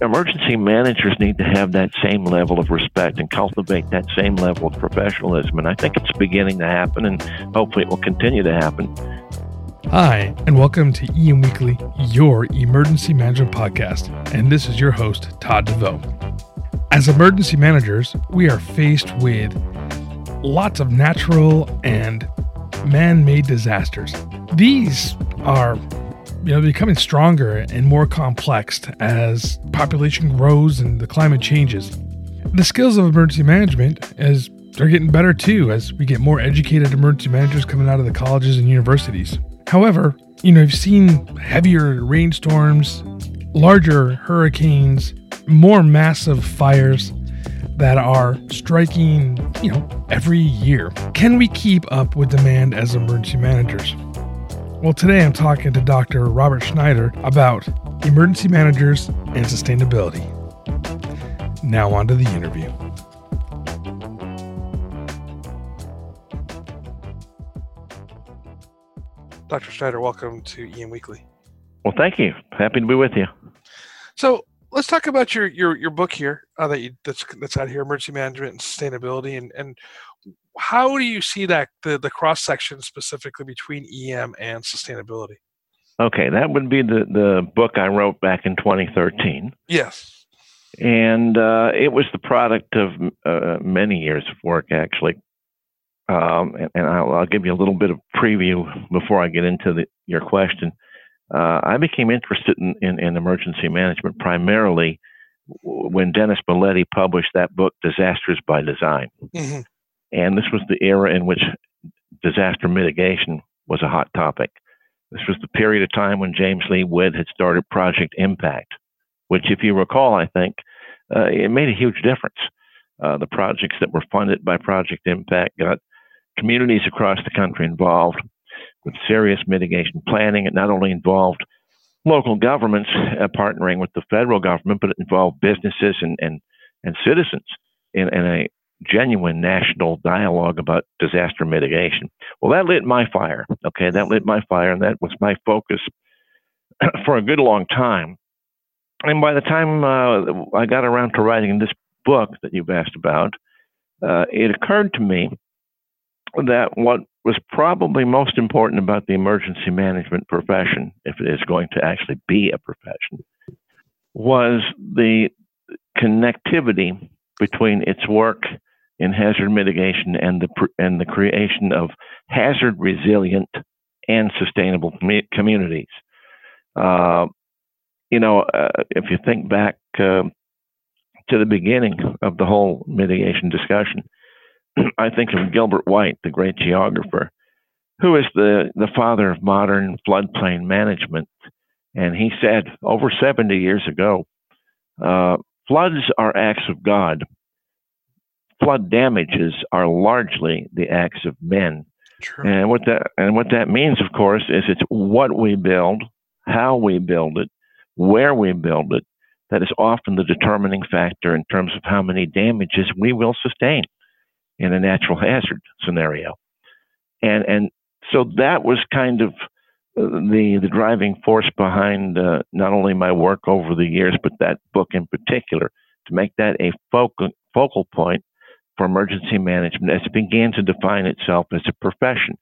Emergency managers need to have that same level of respect and cultivate that same level of professionalism. And I think it's beginning to happen, and hopefully it will continue to happen. Hi, and welcome to EM Weekly, your emergency management podcast. And this is your host, Todd DeVoe. As emergency managers, we are faced with lots of natural and man made disasters. These are you know, becoming stronger and more complex as population grows and the climate changes. The skills of emergency management as they're getting better too as we get more educated emergency managers coming out of the colleges and universities. However, you know, you've seen heavier rainstorms, larger hurricanes, more massive fires that are striking, you know, every year. Can we keep up with demand as emergency managers? Well, today I'm talking to Dr. Robert Schneider about emergency managers and sustainability. Now, on to the interview. Dr. Schneider, welcome to EM Weekly. Well, thank you. Happy to be with you. So, let's talk about your your, your book here uh, that you, that's that's out here, emergency management and sustainability, and and how do you see that the, the cross section specifically between EM and sustainability? Okay, that would be the, the book I wrote back in 2013. Yes. And uh, it was the product of uh, many years of work, actually. Um, and, and I'll, I'll, give you a little bit of preview before I get into the, your question. Uh, I became interested in, in, in, emergency management primarily when Dennis Mileti published that book, Disasters by Design. Mm-hmm. And this was the era in which disaster mitigation was a hot topic. This was the period of time when James Lee Witt had started Project Impact, which, if you recall, I think uh, it made a huge difference. Uh, the projects that were funded by Project Impact got communities across the country involved with serious mitigation planning. It not only involved local governments uh, partnering with the federal government, but it involved businesses and, and, and citizens in, in a genuine national dialogue about disaster mitigation. Well, that lit my fire. Okay, that lit my fire, and that was my focus for a good long time. And by the time uh, I got around to writing this book that you've asked about, uh, it occurred to me that what was probably most important about the emergency management profession, if it is going to actually be a profession, was the connectivity between its work in hazard mitigation and the and the creation of hazard resilient and sustainable communities. Uh, you know, uh, if you think back uh, to the beginning of the whole mitigation discussion, I think of Gilbert White, the great geographer, who is the, the father of modern floodplain management. And he said over 70 years ago, uh, floods are acts of God flood damages are largely the acts of men. True. And what that and what that means, of course, is it's what we build, how we build it, where we build it, that is often the determining factor in terms of how many damages we will sustain in a natural hazard scenario. And and so that was kind of the the driving force behind uh, not only my work over the years, but that book in particular, to make that a focal focal point for emergency management as it began to define itself as a profession.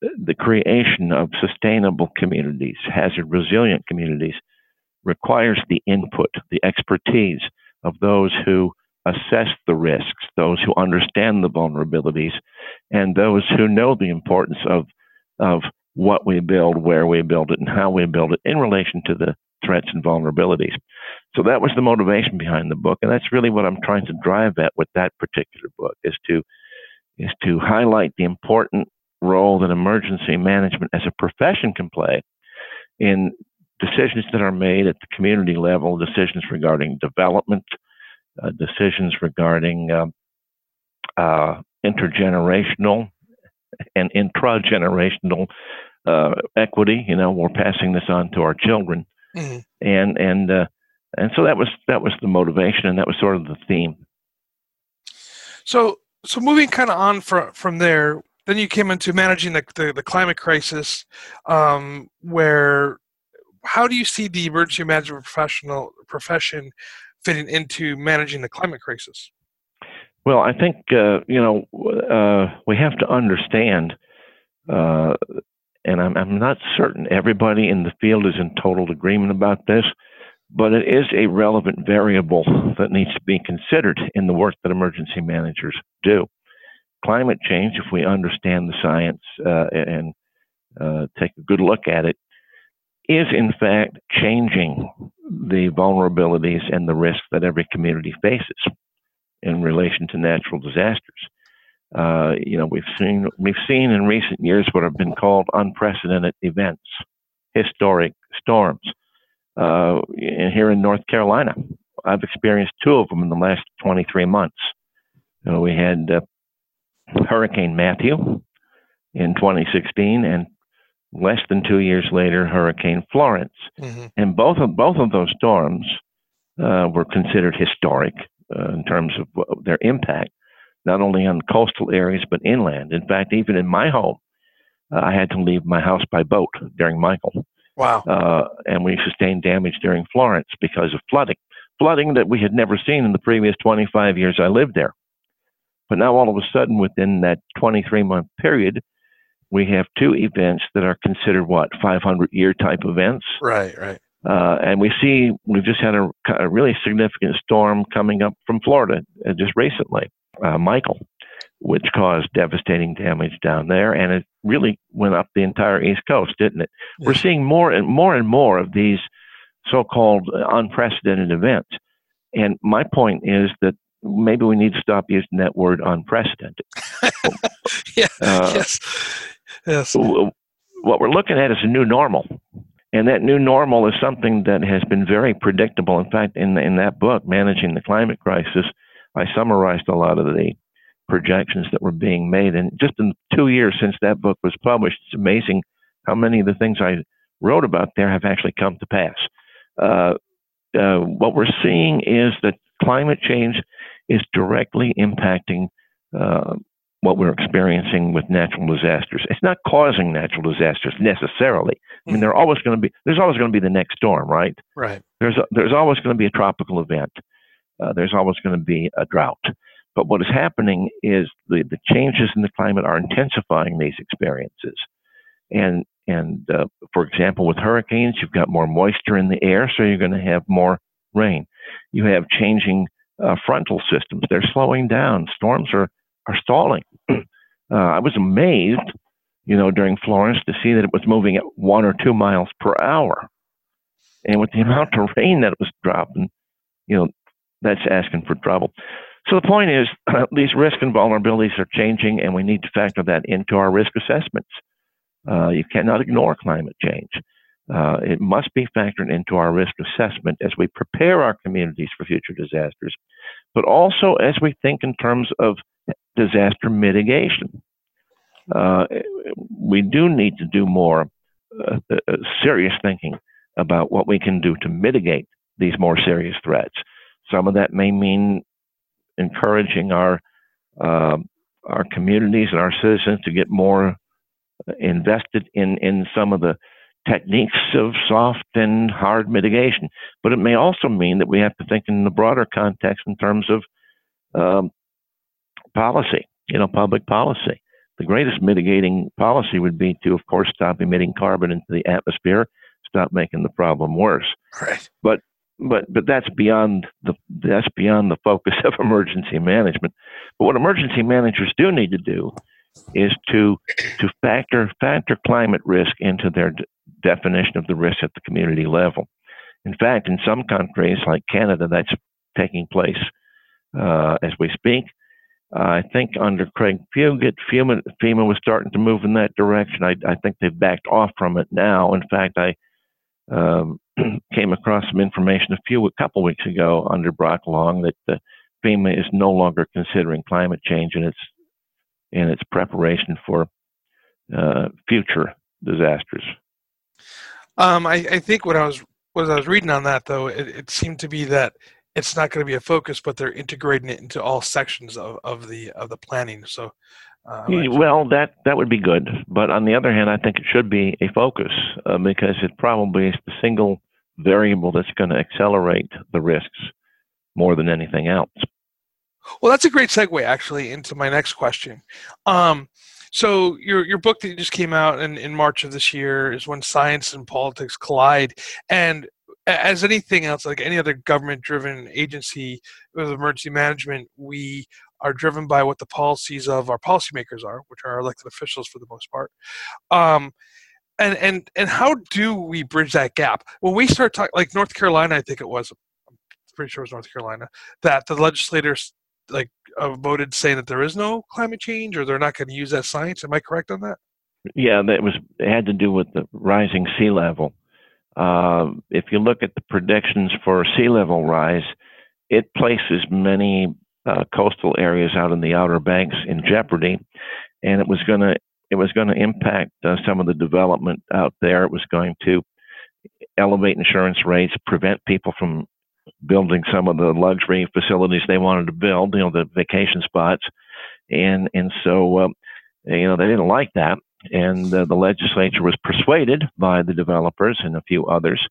The creation of sustainable communities, hazard resilient communities, requires the input, the expertise of those who assess the risks, those who understand the vulnerabilities, and those who know the importance of, of what we build, where we build it, and how we build it in relation to the threats and vulnerabilities. So that was the motivation behind the book, and that's really what I'm trying to drive at with that particular book is to is to highlight the important role that emergency management as a profession can play in decisions that are made at the community level, decisions regarding development, uh, decisions regarding um, uh, intergenerational and intragenerational uh, equity. You know, we're passing this on to our children, mm-hmm. and and uh, and so that was that was the motivation, and that was sort of the theme. So so moving kind of on from from there, then you came into managing the the, the climate crisis, um, where how do you see the emergency management professional profession fitting into managing the climate crisis? Well, I think uh, you know uh, we have to understand, uh, and I'm, I'm not certain everybody in the field is in total agreement about this, but it is a relevant variable that needs to be considered in the work that emergency managers do. Climate change, if we understand the science uh, and uh, take a good look at it, is in fact changing the vulnerabilities and the risks that every community faces in relation to natural disasters. Uh, you know, we've seen we've seen in recent years what have been called unprecedented events, historic storms. Uh, here in North Carolina, I've experienced two of them in the last 23 months. You know, we had uh, Hurricane Matthew in 2016, and less than two years later, Hurricane Florence. Mm-hmm. And both of both of those storms uh, were considered historic uh, in terms of their impact, not only on coastal areas but inland. In fact, even in my home, uh, I had to leave my house by boat during Michael. Wow! Uh, and we sustained damage during Florence because of flooding, flooding that we had never seen in the previous 25 years I lived there. But now, all of a sudden, within that 23 month period, we have two events that are considered what 500 year type events. Right, right. Uh, and we see we've just had a, a, really significant storm coming up from Florida uh, just recently, uh, Michael, which caused devastating damage down there, and it really went up the entire East Coast, didn't it? Yes. We're seeing more and more and more of these so-called unprecedented events, and my point is that maybe we need to stop using that word unprecedented. yeah. Uh, yes. Yes. What we're looking at is a new normal. And that new normal is something that has been very predictable. In fact, in, in that book, Managing the Climate Crisis, I summarized a lot of the projections that were being made. And just in two years since that book was published, it's amazing how many of the things I wrote about there have actually come to pass. Uh, uh, what we're seeing is that climate change is directly impacting uh, what we're experiencing with natural disasters. It's not causing natural disasters necessarily. I mean, mm. there always going to be there's always going to be the next storm, right? Right. There's a, there's always going to be a tropical event. Uh, there's always going to be a drought. But what is happening is the, the changes in the climate are intensifying these experiences. And and uh, for example, with hurricanes, you've got more moisture in the air, so you're going to have more rain. You have changing uh, frontal systems; they're slowing down. Storms are are stalling. uh, I was amazed, you know, during Florence to see that it was moving at one or two miles per hour. And with the amount of rain that it was dropping, you know, that's asking for trouble. So the point is, uh, these risks and vulnerabilities are changing, and we need to factor that into our risk assessments. Uh, you cannot ignore climate change. Uh, it must be factored into our risk assessment as we prepare our communities for future disasters, but also as we think in terms of disaster mitigation. Uh, we do need to do more uh, uh, serious thinking about what we can do to mitigate these more serious threats. Some of that may mean encouraging our uh, our communities and our citizens to get more invested in in some of the techniques of soft and hard mitigation. But it may also mean that we have to think in the broader context in terms of um, policy, you know, public policy. The greatest mitigating policy would be to, of course, stop emitting carbon into the atmosphere, stop making the problem worse. Right. But but but that's beyond the that's beyond the focus of emergency management. But what emergency managers do need to do is to to factor factor climate risk into their d- definition of the risk at the community level. In fact, in some countries like Canada, that's taking place uh, as we speak. I think under Craig Fugate, FEMA, FEMA was starting to move in that direction. I, I think they've backed off from it now. In fact, I um, came across some information a few a couple weeks ago under Brock Long that uh, FEMA is no longer considering climate change in its in its preparation for uh, future disasters. Um, I, I, think what I was when I was reading on that though, it, it seemed to be that it's not going to be a focus, but they're integrating it into all sections of, of the of the planning. So, uh, well, that that would be good. But on the other hand, I think it should be a focus uh, because it probably is the single variable that's going to accelerate the risks more than anything else. Well, that's a great segue actually into my next question. Um, so your your book that just came out in, in March of this year is when science and politics collide, and as anything else, like any other government-driven agency with emergency management, we are driven by what the policies of our policymakers are, which are elected officials for the most part. Um, and and and how do we bridge that gap? When we start talking like north carolina i think it was i'm pretty sure it was north carolina that the legislators like uh, voted saying that there is no climate change or they're not going to use that science. Am i correct on that? Yeah that was it had to do with the rising sea level uh, if you look at the predictions for sea level rise it places many uh, coastal areas out in the outer banks in jeopardy and it was going to it was going to impact uh, some of the development out there. It was going to elevate insurance rates, prevent people from building some of the luxury facilities they wanted to build, you know, the vacation spots, and and so um, you know they didn't like that, and uh, the legislature was persuaded by the developers and a few others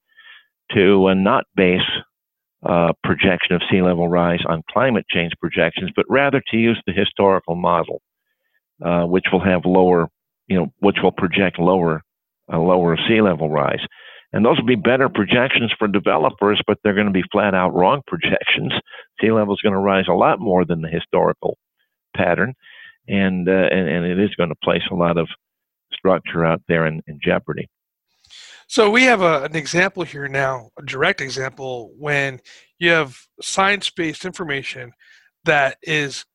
to uh, not base uh, projection of sea level rise on climate change projections, but rather to use the historical model. Uh, which will have lower, you know, which will project lower, lower sea level rise. And those will be better projections for developers, but they're going to be flat out wrong projections. Sea level is going to rise a lot more than the historical pattern, and uh, and, and it is going to place a lot of structure out there in, in jeopardy. So we have a, an example here now, a direct example when you have science-based information that is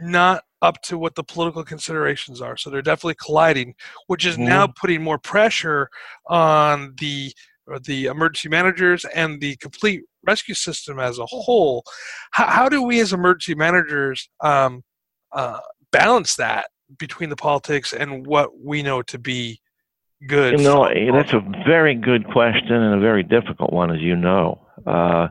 not up to what the political considerations are. So they're definitely colliding, which is mm. now mm-hmm. putting more pressure on the the emergency managers and the complete rescue system as a whole. How, how do we as emergency managers um, uh, balance that between the politics and what we know to be good? You know, that's a very good question and a very difficult one, as you know. Uh,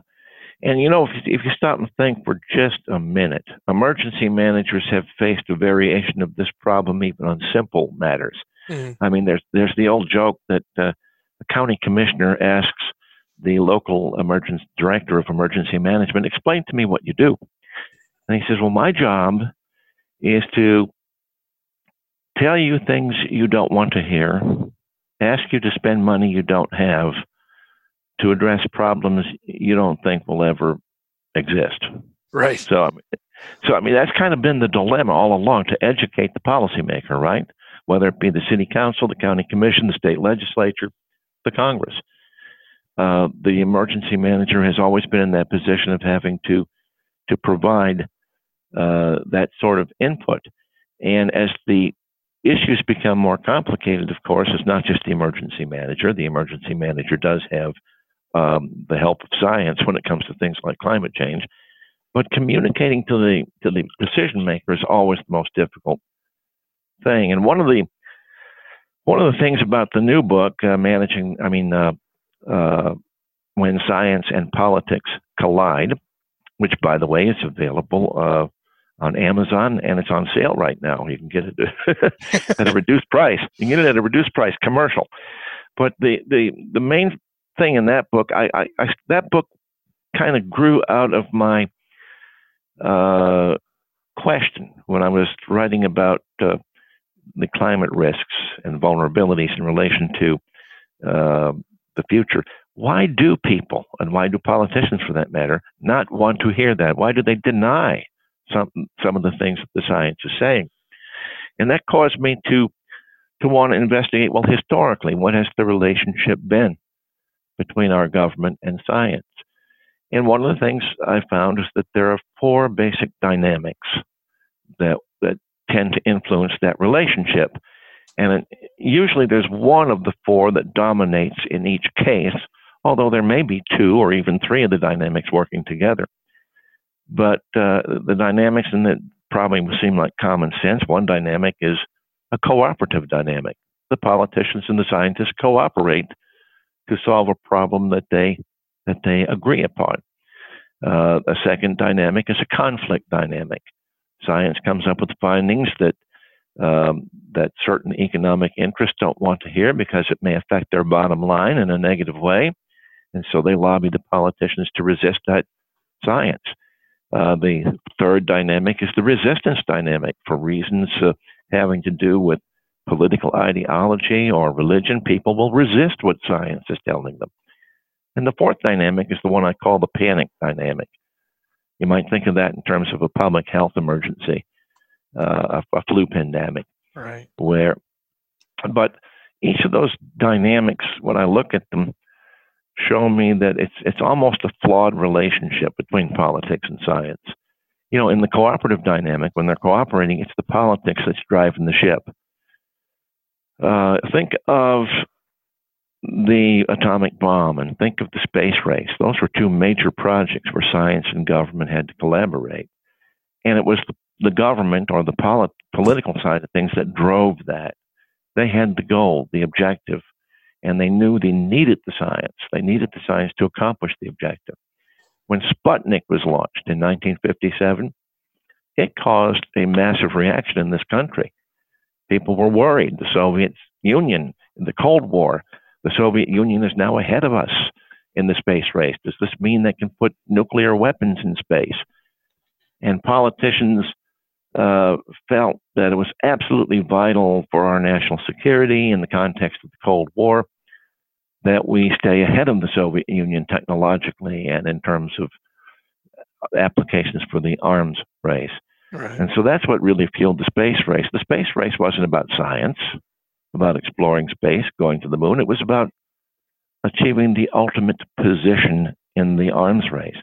and you know, if, if you stop and think for just a minute, emergency managers have faced a variation of this problem even on simple matters. Mm. I mean, there's there's the old joke that uh, a county commissioner asks the local emergency director of emergency management, "Explain to me what you do." And he says, "Well, my job is to tell you things you don't want to hear, ask you to spend money you don't have." to address problems you don't think will ever exist. Right. So, I mean, so I mean that's kind of been the dilemma all along to educate the policymaker, right? Whether it be the city council, the county commission, the state legislature, the Congress. Uh, the emergency manager has always been in that position of having to to provide uh, that sort of input. And as the issues become more complicated, of course, it's not just the emergency manager. The emergency manager does have um, the help of science when it comes to things like climate change. But communicating to the to the decision maker is always the most difficult thing. And one of the one of the things about the new book, uh, managing, I mean, uh, uh, when science and politics collide, which by the way is available uh, on Amazon and it's on sale right now. You can get it at a reduced price. You can get it at a reduced price, commercial. But the the the main thing in that book. I, I, I that book kind of grew out of my uh, question when I was writing about uh, the climate risks and vulnerabilities in relation to uh, the future. Why do people, and why do politicians for that matter, not want to hear that? Why do they deny some some of the things that the science is saying? And that caused me to to want to investigate. Well, historically, what has the relationship been between our government and science. And one of the things I found is that there are four basic dynamics that, that tend to influence that relationship. And it, usually there's one of the four that dominates in each case, although there may be two or even three of the dynamics working together. But uh, the dynamics, and it probably seem like common sense, one dynamic is a cooperative dynamic. The politicians and the scientists cooperate to solve a problem that they that they agree upon. Uh, a second dynamic is a conflict dynamic. Science comes up with findings that um, that certain economic interests don't want to hear because it may affect their bottom line in a negative way, and so they lobby the politicians to resist that science. Uh, the third dynamic is the resistance dynamic for reasons uh, having to do with political ideology or religion. People will resist what science is telling them. And the fourth dynamic is the one I call the panic dynamic. You might think of that in terms of a public health emergency, uh, a, a flu pandemic, right? Where, but each of those dynamics, when I look at them, show me that it's it's almost a flawed relationship between politics and science. You know, in the cooperative dynamic, when they're cooperating, it's the politics that's driving the ship. Uh, think of the atomic bomb and think of the space race. Those were two major projects where science and government had to collaborate. And it was the, the government or the polit- political side of things that drove that. They had the goal, the objective, and they knew they needed the science. They needed the science to accomplish the objective. When Sputnik was launched in 1957, it caused a massive reaction in this country. People were worried. The Soviet Union, in the Cold War, the Soviet Union is now ahead of us in the space race. Does this mean they can put nuclear weapons in space? And politicians uh, felt that it was absolutely vital for our national security in the context of the Cold War that we stay ahead of the Soviet Union technologically and in terms of applications for the arms race. Right. And so that's what really fueled the space race. The space race wasn't about science about exploring space, going to the moon. It was about achieving the ultimate position in the arms race.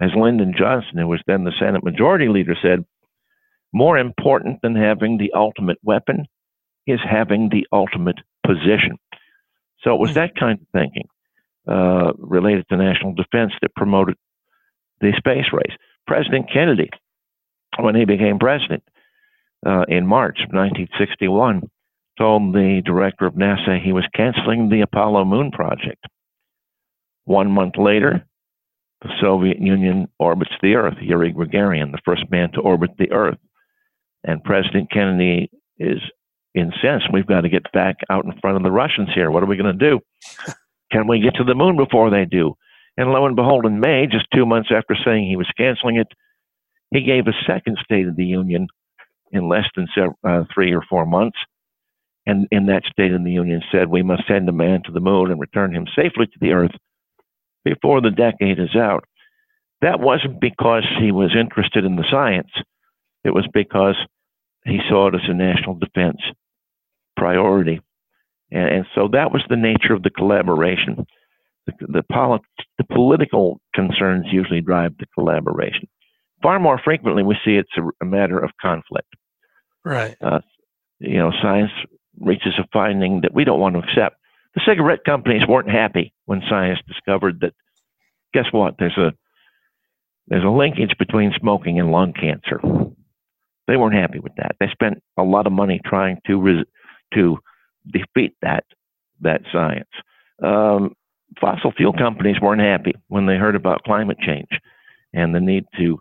As Lyndon Johnson, who was then the Senate Majority Leader, said, more important than having the ultimate weapon is having the ultimate position. So it was hmm. that kind of thinking uh, related to national defense that promoted the space race. President Kennedy, when he became president uh, in March of 1961, told the director of NASA he was canceling the Apollo moon project. One month later, the Soviet Union orbits the Earth, Yuri Gagarin, the first man to orbit the Earth. And President Kennedy is incensed. We've got to get back out in front of the Russians here. What are we going to do? Can we get to the moon before they do? And lo and behold, in May, just two months after saying he was canceling it, he gave a second State of the Union in less than several, uh, three or four months and in that State of the Union said we must send a man to the moon and return him safely to the Earth before the decade is out. That wasn't because he was interested in the science. It was because he saw it as a national defense priority. And, and so that was the nature of the collaboration. The, the, polit- the political concerns usually drive the collaboration. Far more frequently, we see it's a, a matter of conflict. Right. Uh, you know, science reaches a finding that we don't want to accept. The cigarette companies weren't happy when science discovered that. Guess what? There's a there's a linkage between smoking and lung cancer. They weren't happy with that. They spent a lot of money trying to res- to defeat that that science. Um, fossil fuel companies weren't happy when they heard about climate change and the need to,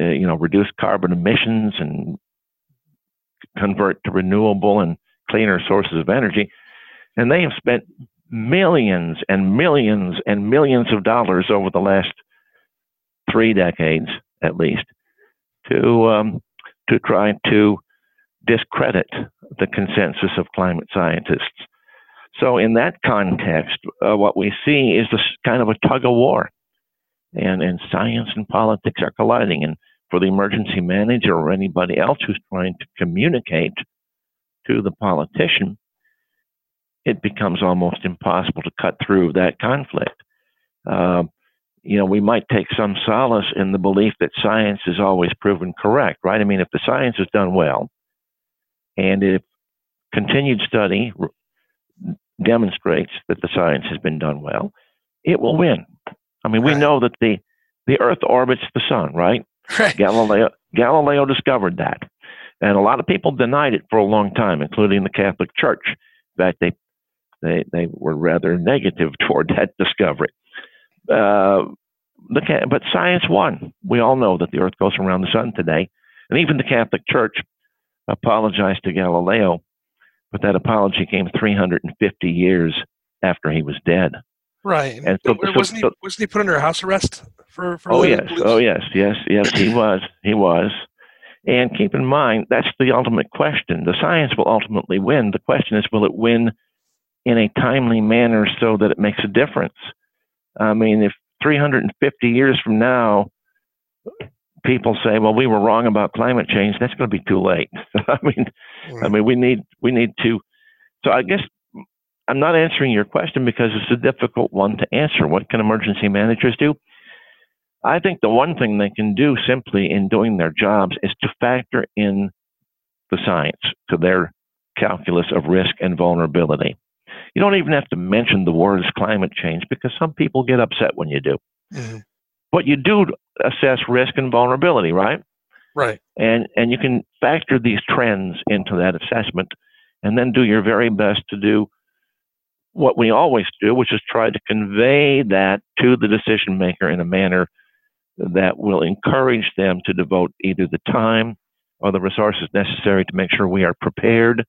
uh, you know, reduce carbon emissions and convert to renewable and cleaner sources of energy. And they have spent millions and millions and millions of dollars over the last three decades, at least, to um, to try to discredit the consensus of climate scientists. So, in that context, uh, what we see is this kind of a tug of war, and and science and politics are colliding. And for the emergency manager or anybody else who's trying to communicate to the politician, it becomes almost impossible to cut through that conflict. Uh, you know, we might take some solace in the belief that science is always proven correct, right? I mean, if the science is done well, and if continued study r- demonstrates that the science has been done well, it will win. I mean, we know that the the Earth orbits the sun, right? Right. Galileo Galilei discovered that, and a lot of people denied it for a long time, including the Catholic Church. In fact, they they they were rather negative toward that discovery. Uh, the but science won. We all know that the Earth goes around the sun today, and even the Catholic Church apologized to Galileo, but that apology came 350 years after he was dead. Right. And so- wasn't, so- he, wasn't he put under house arrest for, for Oh yes, believes? oh yes, yes, yes. He was, he was. And keep in mind, that's the ultimate question. The science will ultimately win. The question is, will it win in a timely manner so that it makes a difference? I mean, if 350 years from now, people say, "Well, we were wrong about climate change," that's going to be too late. I mean, I mean, we need we need to. So I guess I'm not answering your question because it's a difficult one to answer. What can emergency managers do? I think the one thing they can do simply in doing their jobs is to factor in the science to their calculus of risk and vulnerability. You don't even have to mention the words climate change because some people get upset when you do. Mhm. But you do assess risk and vulnerability, right? Right. and and you can factor these trends into that assessment and then do your very best to do what we always do which is try to convey that to the decision maker in a manner that will encourage them to devote either the time or the resources necessary to make sure we are prepared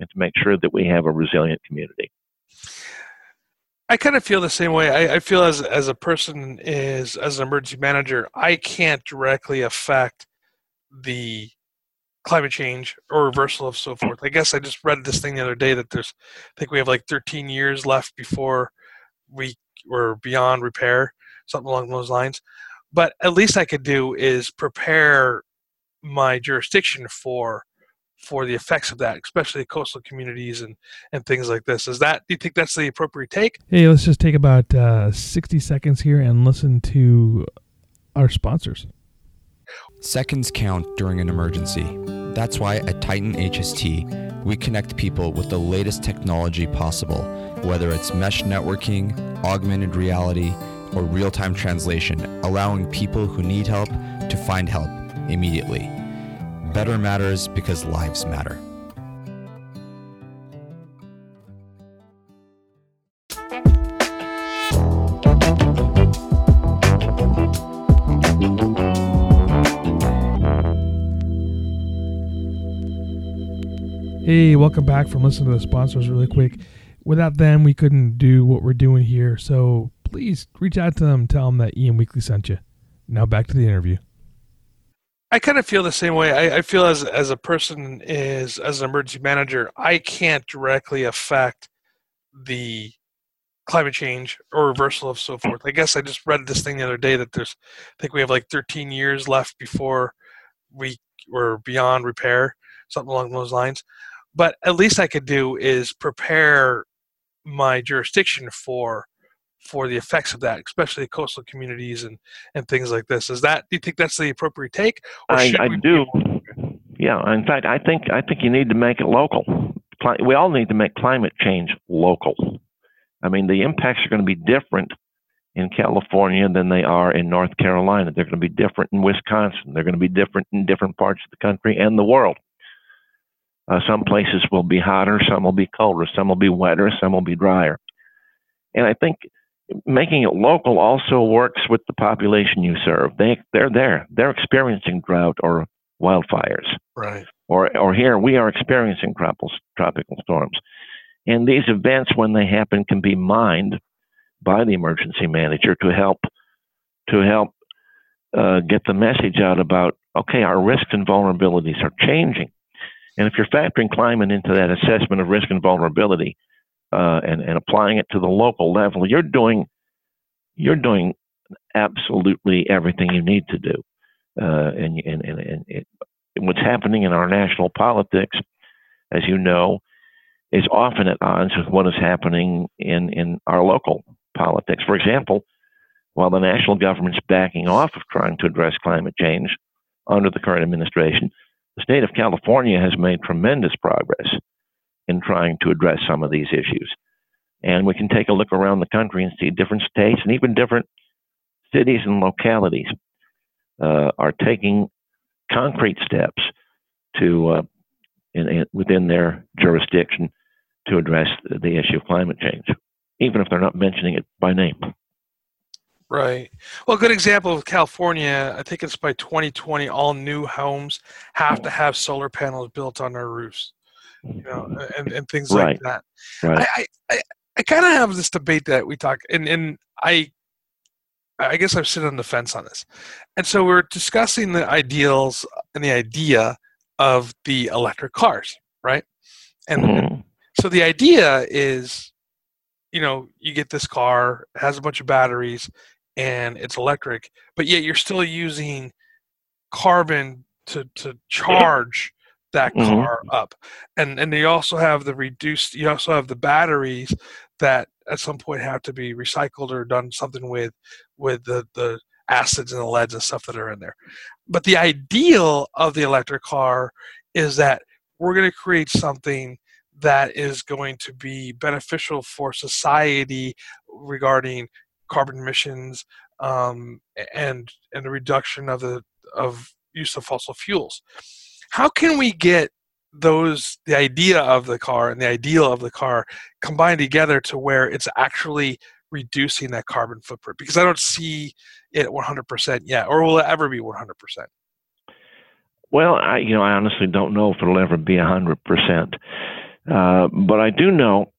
and to make sure that we have a resilient community I kind of feel the same way. I, I feel as as a person is as an emergency manager, I can't directly affect the climate change or reversal of so hmm. forth. I guess I just read this thing the other day that there's I think we have like 13 years left before we were beyond repair, something along those lines. But at least I could do is prepare my jurisdiction for for the effects of that, especially coastal communities and and things like this. Is that do you think that's the appropriate take? Hey, let's just take about uh, 60 seconds here and listen to our sponsors. Seconds count during an emergency. That's why at Titan HST, we connect people with the latest technology possible, whether it's mesh networking, augmented reality, or real time translation, allowing people who need help to find help immediately. Better matters because lives matter. Hey, welcome back from listening to the sponsors really quick. Without them, we couldn't do what we're doing here. So please reach out to them, tell them that EM Weekly sent you. Now back to the interview. I kind of feel the same way. I, I feel as as a person is as an emergency manager, I can't directly affect the climate change or reversal of so forth. I guess I just read this thing the other day that there's I think we have like 13 years left before we were beyond repair, something along those lines. But at least I could do is prepare my jurisdiction for for the effects of that, especially coastal communities and and things like this. Is that do you think that's the appropriate take? Or I, I we- do. Yeah, in fact, I think I think you need to make it local. We all need to make climate change local. I mean, the impacts are going to be different in California than they are in North Carolina. They're going to be different in Wisconsin. They're going to be different in different parts of the country and the world. Uh, some places will be hotter, some will be colder, some will be wetter, some will be drier. And I think making it local also works with the population you serve. They they're there. They're experiencing drought or wildfires. Right. Or or here we are experiencing tropical tropical storms. And these events when they happen can be mined by the emergency manager to help to help uh, get the message out about okay, our risks and vulnerabilities are changing. And if you're factoring climate into that assessment of risk and vulnerability uh, and, and applying it to the local level, you're doing you're doing absolutely everything you need to do. Uh, and and, and, and it, what's happening in our national politics, as you know, is often at odds with what is happening in, in our local politics. For example, while the national government's backing off of trying to address climate change under the current administration, the state of California has made tremendous progress in trying to address some of these issues. And we can take a look around the country and see different states and even different cities and localities uh, are taking concrete steps to uh, in, in, within their jurisdiction to address the issue of climate change, even if they're not mentioning it by name. Right. Well, a good example of California, I think it's by 2020, all new homes have to have solar panels built on their roofs, you know, and, and things right. like that. Right. I, I, I kind of have this debate that we talk, and, and I, I guess I'm sitting on the fence on this. And so we're discussing the ideals and the idea of the electric cars, right? And Mhm. so the idea is, you know, you get this car, it has a bunch of batteries, and it's electric, but yet you're still using carbon to to charge that Mhm. car up. And and you also have the reduced you also have the batteries that at some point have to be recycled or done something with with the the acids and the leads and stuff that are in there. But the ideal of the electric car is that we're going to create something that is going to be beneficial for society regarding carbon emissions um, and and the reduction of the of use of fossil fuels. How can we get those the idea of the car and the ideal of the car combined together to where it's actually reducing that carbon footprint? Because I don't see it 100% yet, or will it ever be 100%? Well, I you know I honestly don't know if it'll ever be hundred percent, uh, but I do know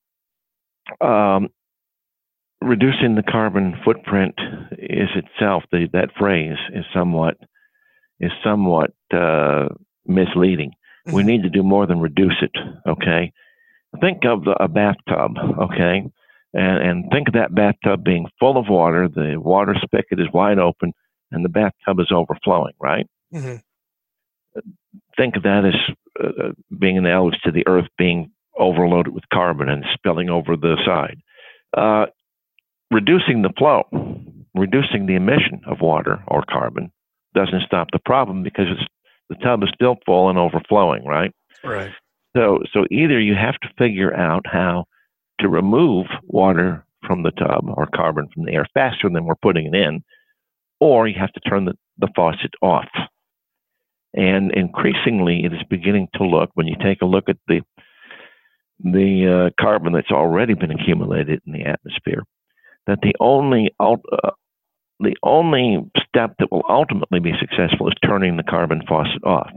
um, reducing the carbon footprint is itself the, that phrase is somewhat is somewhat uh, misleading. We Mhm. need to do more than reduce it. Okay, think of the, a bathtub. Okay, and and think of that bathtub being full of water. The water spigot is wide open, and the bathtub is overflowing. Right Mhm. think of that as uh, being an analogy to the Earth being overloaded with carbon and spilling over the side. Uh, reducing the flow, reducing the emission of water or carbon doesn't stop the problem because it's, the tub is still full and overflowing, right? Right. So, so either you have to figure out how to remove water from the tub or carbon from the air faster than we're putting it in, or you have to turn the, the faucet off. And increasingly, it is beginning to look when you take a look at the the uh, carbon that's already been accumulated in the atmosphere, that the only uh, the only step that will ultimately be successful is turning the carbon faucet off.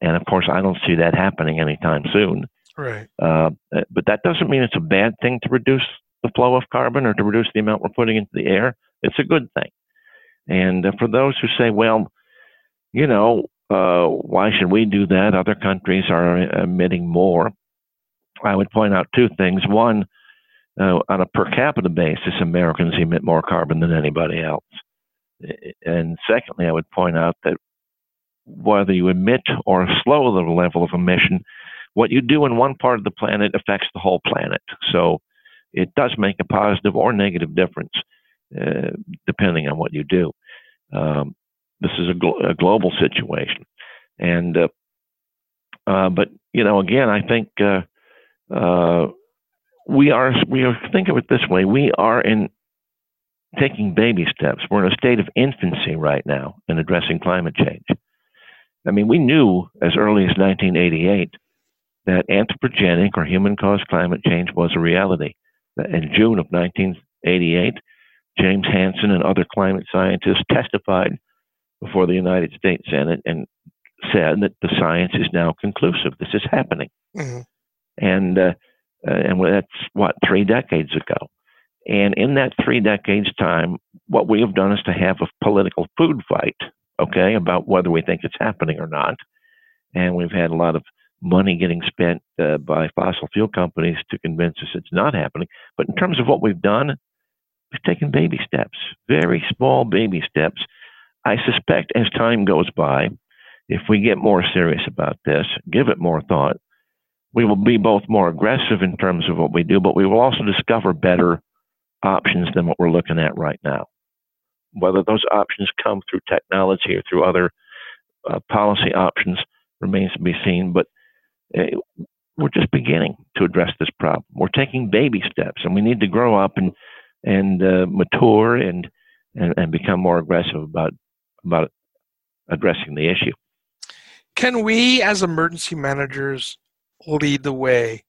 And of course, I don't see that happening anytime soon. Right. Uh, but that doesn't mean it's a bad thing to reduce the flow of carbon or to reduce the amount we're putting into the air. It's a good thing. And uh, for those who say, well, you know, uh, why should we do that? Other countries are emitting more. I would point out two things. One, uh, on a per capita basis, Americans emit more carbon than anybody else. And secondly, I would point out that whether you emit or slow the level of emission, what you do in one part of the planet affects the whole planet. So it does make a positive or negative difference uh, depending on what you do. Um, this is a, a, global situation, and uh, uh, but you know, again, I think uh, uh, we are we are think of it this way: we are in taking baby steps. We're in a state of infancy right now in addressing climate change. I mean, we knew as early as 1988 that anthropogenic or human caused climate change was a reality. In June of 1988, James Hansen and other climate scientists testified before the United States Senate and said that the science is now conclusive. This is happening. Mm-hmm. And, uh, uh, and that's what, three decades ago. And in that three decades time, what we have done is to have a political food fight, okay, about whether we think it's happening or not. And we've had a lot of money getting spent uh, by fossil fuel companies to convince us it's not happening. But in terms of what we've done, we've taken baby steps, very small baby steps. I suspect as time goes by, if we get more serious about this, give it more thought, we will be both more aggressive in terms of what we do, but we will also discover better options than what we're looking at right now. Whether those options come through technology or through other uh, policy options remains to be seen. But uh, we're just beginning to address this problem. We're taking baby steps, and we need to grow up and and uh, mature and, and and become more aggressive about about addressing the issue. Can we, as emergency managers, lead the way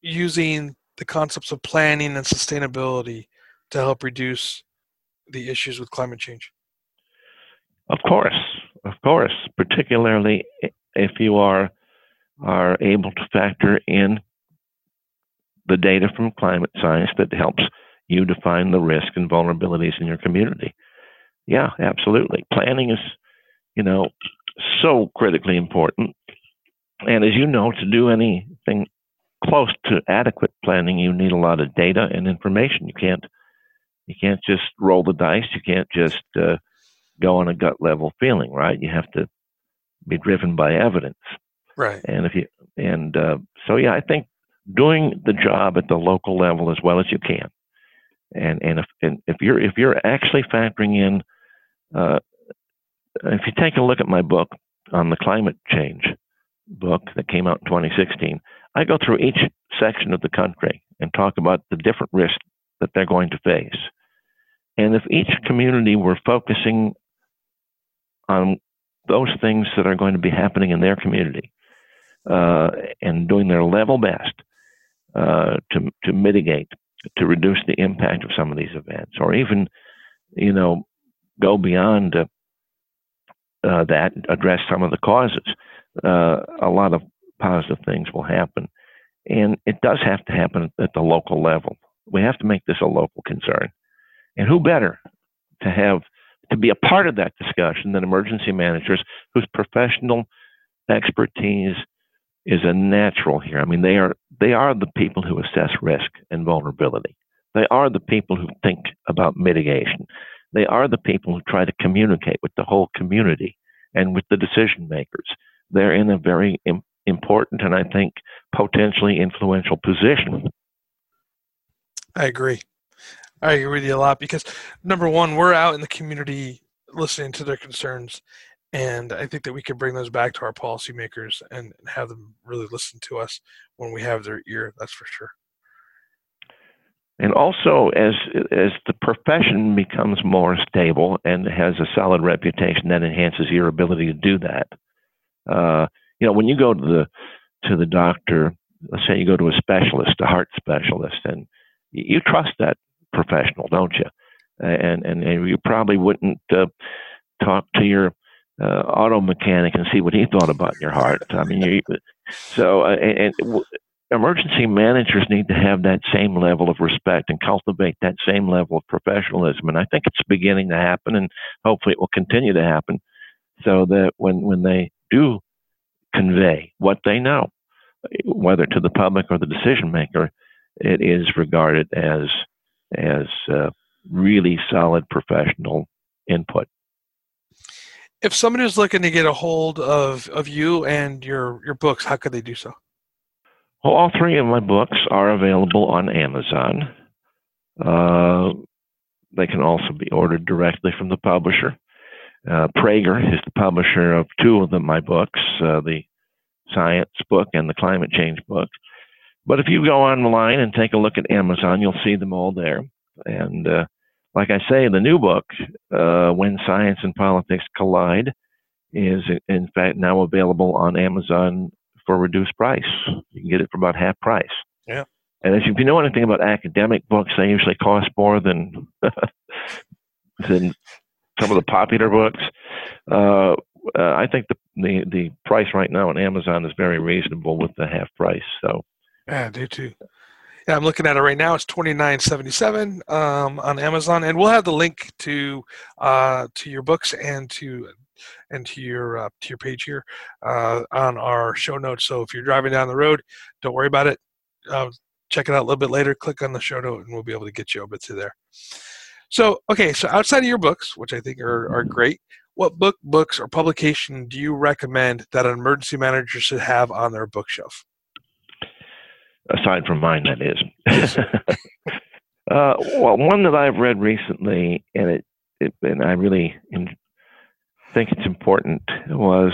using the concepts of planning and sustainability to help reduce the issues with climate change? Of course, of course, particularly if you are are able to factor in the data from climate science that helps you define the risk and vulnerabilities in your community. Yeah, absolutely. Planning is, you know, so critically important. And as you know, to do anything close to adequate planning, you need a lot of data and information. You can't you can't just roll the dice. You can't just uh, go on a gut level feeling, right? You have to be driven by evidence. Right. And if you and uh, so yeah, I think doing the job at the local level as well as you can, and and if and if you're if you're actually factoring in, uh, if you take a look at my book on the climate change book that came out in 2016, I go through each section of the country and talk about the different risks that they're going to face. And if each community were focusing on those things that are going to be happening in their community uh, and doing their level best uh, to to mitigate, to reduce the impact of some of these events, or even, you know, go beyond uh, uh that, address some of the causes. Uh, a lot of positive things will happen, and it does have to happen at the local level. We have to make this a local concern, and who better to have to be a part of that discussion than emergency managers whose professional expertise is a natural here. I mean, they are they are the people who assess risk and vulnerability. They are the people who think about mitigation. They are the people who try to communicate with the whole community and with the decision makers. They're in a very Im- important and I think potentially influential position. I agree. I agree with you a lot because number one, we're out in the community listening to their concerns, and I think that we can bring those back to our policymakers and have them really listen to us when we have their ear. That's for sure. And also, as as the profession becomes more stable and has a solid reputation, that enhances your ability to do that. Uh, you know, when you go to the to the doctor, let's say you go to a specialist, a heart specialist, and you trust that professional, don't you? And and, and you probably wouldn't uh, talk to your uh, auto mechanic and see what he thought about your heart. I mean, you, so uh, and, and emergency managers need to have that same level of respect and cultivate that same level of professionalism. And I think it's beginning to happen, and hopefully it will continue to happen, so that when when they do convey what they know, whether to the public or the decision maker, it is regarded as as uh, really solid professional input. If somebody is looking to get a hold of, of you and your, your books, how could they do so? Well, all three of my books are available on Amazon. Uh, they can also be ordered directly from the publisher. Uh, Praeger is the publisher of two of them, my books, uh, the science book and the climate change book. But if you go online and take a look at Amazon, you'll see them all there. And uh, like I say, the new book, uh, When Science and Politics Collide, is in fact now available on Amazon for reduced price. You can get it for about half price. Yeah. And if you know anything about academic books, they usually cost more than than some of the popular books. Uh, uh, I think the, the the price right now on Amazon is very reasonable with the half price. So yeah, I do too. Yeah, I'm looking at it right now. It's twenty nine seventy seven um, on Amazon, and we'll have the link to uh, to your books and to and to your uh, to your page here uh, on our show notes. So if you're driving down the road, don't worry about it. Uh, check it out a little bit later. Click on the show note, and we'll be able to get you over to there. So okay, so outside of your books, which I think are are great, what book, books, or publication do you recommend that an emergency manager should have on their bookshelf? aside from mine, that is. uh, well, one that I've read recently, and it, it and I really think it's important, was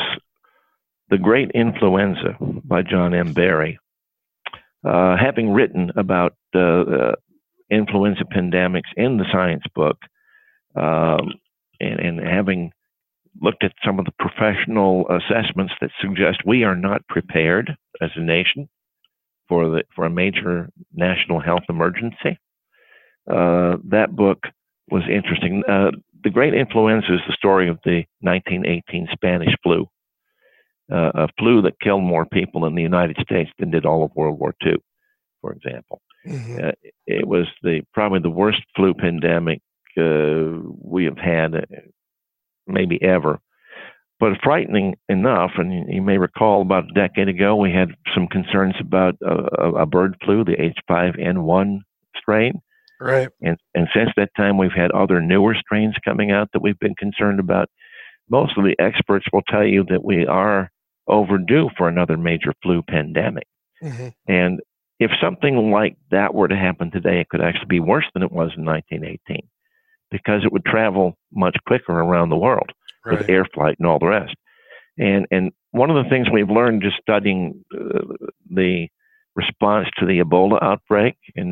The Great Influenza by John M. Barry. Uh, having written about uh, influenza pandemics in the science book, um, and, and having looked at some of the professional assessments that suggest we are not prepared as a nation for the for a major national health emergency. Uh, that book was interesting. Uh, the Great Influenza is the story of the 1918 Spanish flu, uh, a flu that killed more people in the United States than did all of World War II, for example. Mm-hmm. Uh, it was the probably the worst flu pandemic uh, we have had, uh, maybe ever. But frightening enough, and you may recall about a decade ago, we had some concerns about a, a bird flu, the H5N1 strain. Right. And, and since that time, we've had other newer strains coming out that we've been concerned about. Most of the experts will tell you that we are overdue for another major flu pandemic. Mm-hmm. And if something like that were to happen today, it could actually be worse than it was in 1918 because it would travel much quicker around the world right. with air flight and all the rest. And and one of the things we've learned just studying uh, the response to the Ebola outbreak in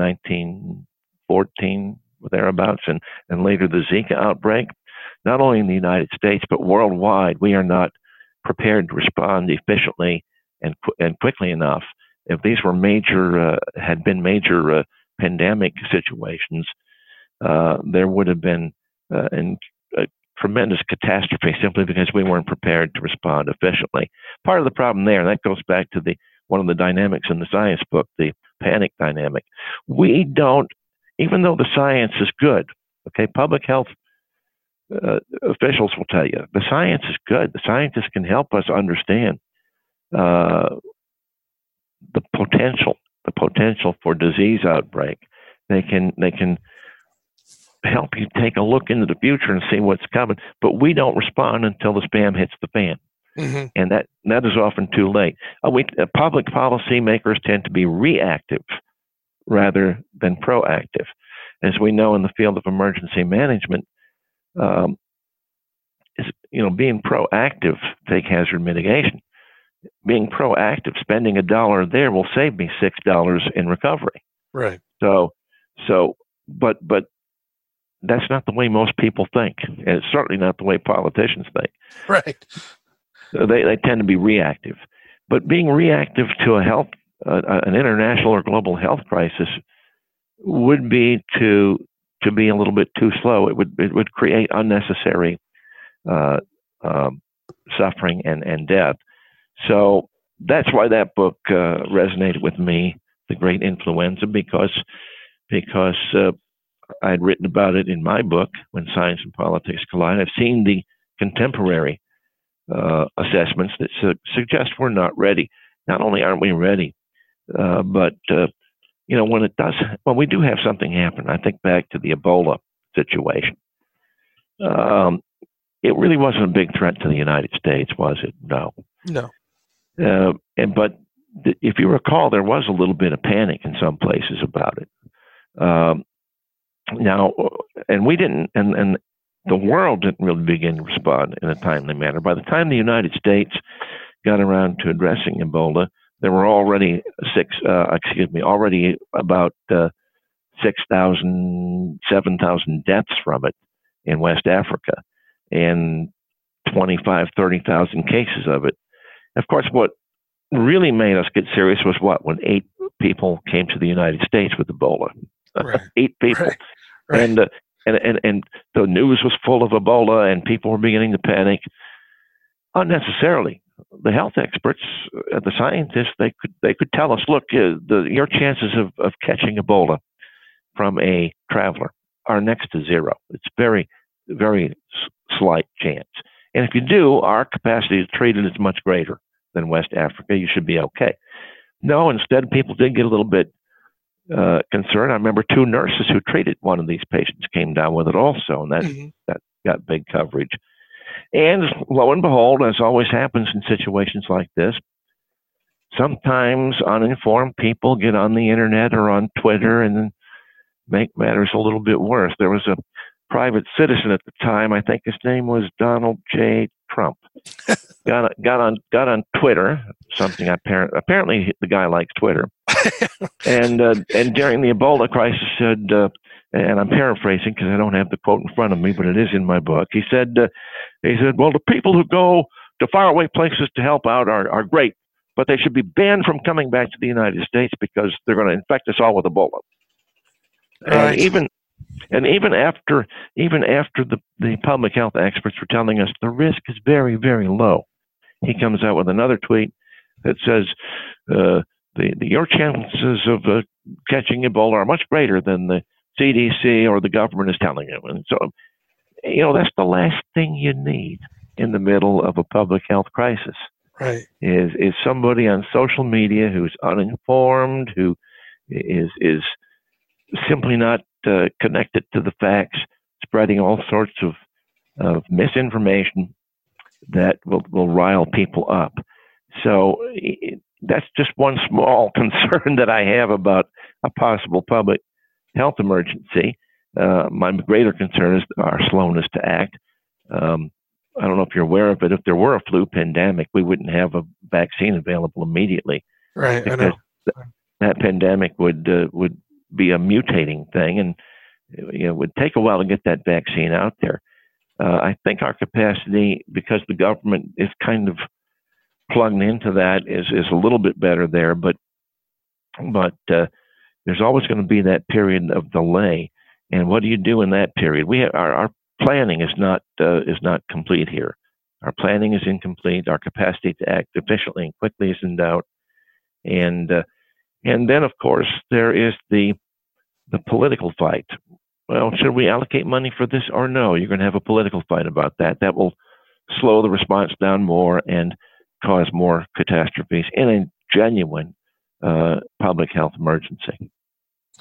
1914 thereabouts, and and later the Zika outbreak, not only in the United States but worldwide, we are not prepared to respond efficiently and and quickly enough. If these were major uh, had been major uh, pandemic situations, uh, there would have been uh, a tremendous catastrophe simply because we weren't prepared to respond efficiently. Part of the problem there, and that goes back to the one of the dynamics in the science book, the panic dynamic. We don't, even though the science is good, okay, public health uh, officials will tell you the science is good. The scientists can help us understand uh, the potential, the potential for disease outbreak. They can they can help you take a look into the future and see what's coming. But we don't respond until the spam hits the fan. Mm-hmm. And that, that is often too late. Uh, we, uh, public policy makers tend to be reactive rather than proactive. As we know in the field of emergency management, um, is you know being proactive take hazard mitigation. Being proactive, spending a dollar there will save me six dollars in recovery. Right. So, so, but but that's not the way most people think, and it's certainly not the way politicians think. Right. So they they tend to be reactive, but being reactive to a health an international or global health crisis would be to to be a little bit too slow. It would it would create unnecessary uh, um, suffering and and death. So that's why that book uh, resonated with me, The Great Influenza, because because uh, I had written about it in my book, When Science and Politics Collide. I've seen the contemporary uh, assessments that su- suggest we're not ready. Not only aren't we ready, uh, but uh, you know when it does, when we do have something happen, I think back to the Ebola situation. Um, it really wasn't a big threat to the United States, was it? No. No. Uh, and but th- if you recall, there was a little bit of panic in some places about it. Um, now, and we didn't, and, and the world didn't really begin to respond in a timely manner. By the time the United States got around to addressing Ebola, there were already six, uh, excuse me, already about uh, 6,000, 7,000 deaths from it in West Africa and 25, 30,000 cases of it. Of course, what really made us get serious was what? When eight people came to the United States with Ebola. Right. eight people. Right. Right. And, uh, and, and, and the news was full of Ebola and people were beginning to panic unnecessarily. The health experts, uh, the scientists, they could, they could tell us, look, uh, the, your chances of, of catching Ebola from a traveler are next to zero. It's very, very slight chance. And if you do, our capacity to treat it is much greater than West Africa. You should be okay. No, instead, people did get a little bit uh, concern. I remember two nurses who treated one of these patients came down with it also, and that mm-hmm. that got big coverage. And lo and behold, as always happens in situations like this, sometimes uninformed people get on the internet or on Twitter and make matters a little bit worse. There was a private citizen at the time, I think his name was Donald J. Trump. got got on got on Twitter, something apparent apparently the guy likes Twitter, and uh, and during the Ebola crisis said, uh, and I'm paraphrasing because I don't have the quote in front of me, but it is in my book. He said, uh, he said, well, the people who go to faraway places to help out are are great, but they should be banned from coming back to the United States because they're going to infect us all with Ebola. Right. And even and even after even after the, the public health experts were telling us the risk is very, very low, he comes out with another tweet that says uh, the, the, your chances of uh, catching Ebola are much greater than the CDC or the government is telling you. And so, you know, that's the last thing you need in the middle of a public health crisis. Right. Is is somebody on social media who's uninformed, who is is simply not uh, connected to the facts, spreading all sorts of, of misinformation that will, will rile people up. So it, that's just one small concern that I have about a possible public health emergency. Uh, my greater concern is our slowness to act. Um, I don't know if you're aware of it. But if there were a flu pandemic, we wouldn't have a vaccine available immediately. Right, I know. that pandemic would uh, would be a mutating thing, and you know, it would take a while to get that vaccine out there. Uh, I think our capacity, because the government is kind of plugged into that, is is a little bit better there. But but uh, there's always going to be that period of delay. And what do you do in that period? We have, our our planning is not uh, is not complete here. Our planning is incomplete. Our capacity to act efficiently and quickly is in doubt. And uh, and then, of course, there is the the political fight. Well, should we allocate money for this or no? You're going to have a political fight about that. That will slow the response down more and cause more catastrophes in a genuine uh, public health emergency.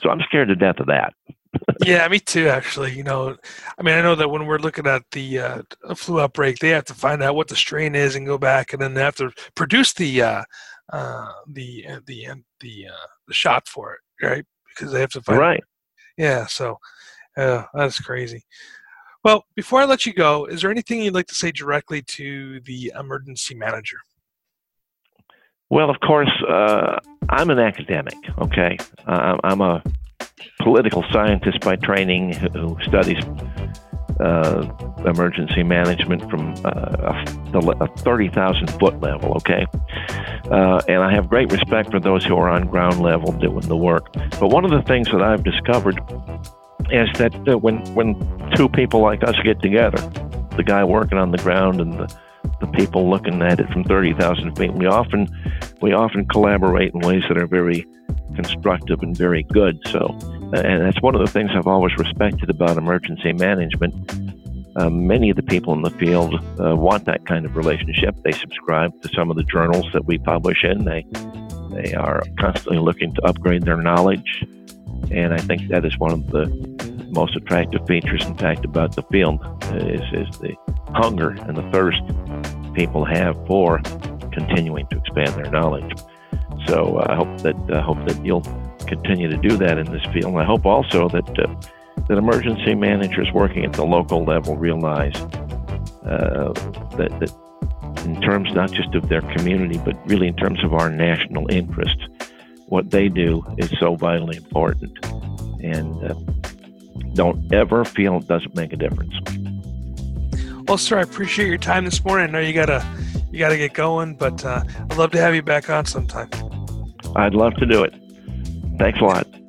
So I'm scared to death of that. Yeah, me too. Actually, you know, I mean, I know that when we're looking at the uh, flu outbreak, they have to find out what the strain is and go back, and then they have to produce the uh, uh, the uh, the the uh, the shot for it, right? Because they have to find right. Yeah, so uh, that's crazy. Well, before I let you go, is there anything you'd like to say directly to the emergency manager? Well, of course, uh, I'm an academic. Okay, uh, I'm a political scientist by training who studies uh, emergency management from uh, a, a 30,000 foot level, okay? Uh, and I have great respect for those who are on ground level doing the work. But one of the things that I've discovered is that uh, when, when two people like us get together, the guy working on the ground and the, the people looking at it from 30,000 feet, we often, we often collaborate in ways that are very constructive and very good. So, and that's one of the things I've always respected about emergency management. Uh, many of the people in the field uh, want that kind of relationship. They subscribe to some of the journals that we publish in. They they are constantly looking to upgrade their knowledge, and I think that is one of the most attractive features, in fact, about the field is, is the hunger and the thirst people have for continuing to expand their knowledge. So uh, I hope that uh, hope that you'll continue to do that in this field. And I hope also that uh, that emergency managers working at the local level realize uh, that that in terms not just of their community, but really in terms of our national interest, what they do is so vitally important. And uh, don't ever feel it doesn't make a difference. Well, sir, I appreciate your time this morning. I know you gotta you gotta get going, but uh, I'd love to have you back on sometime. I'd love to do it. Thanks a lot.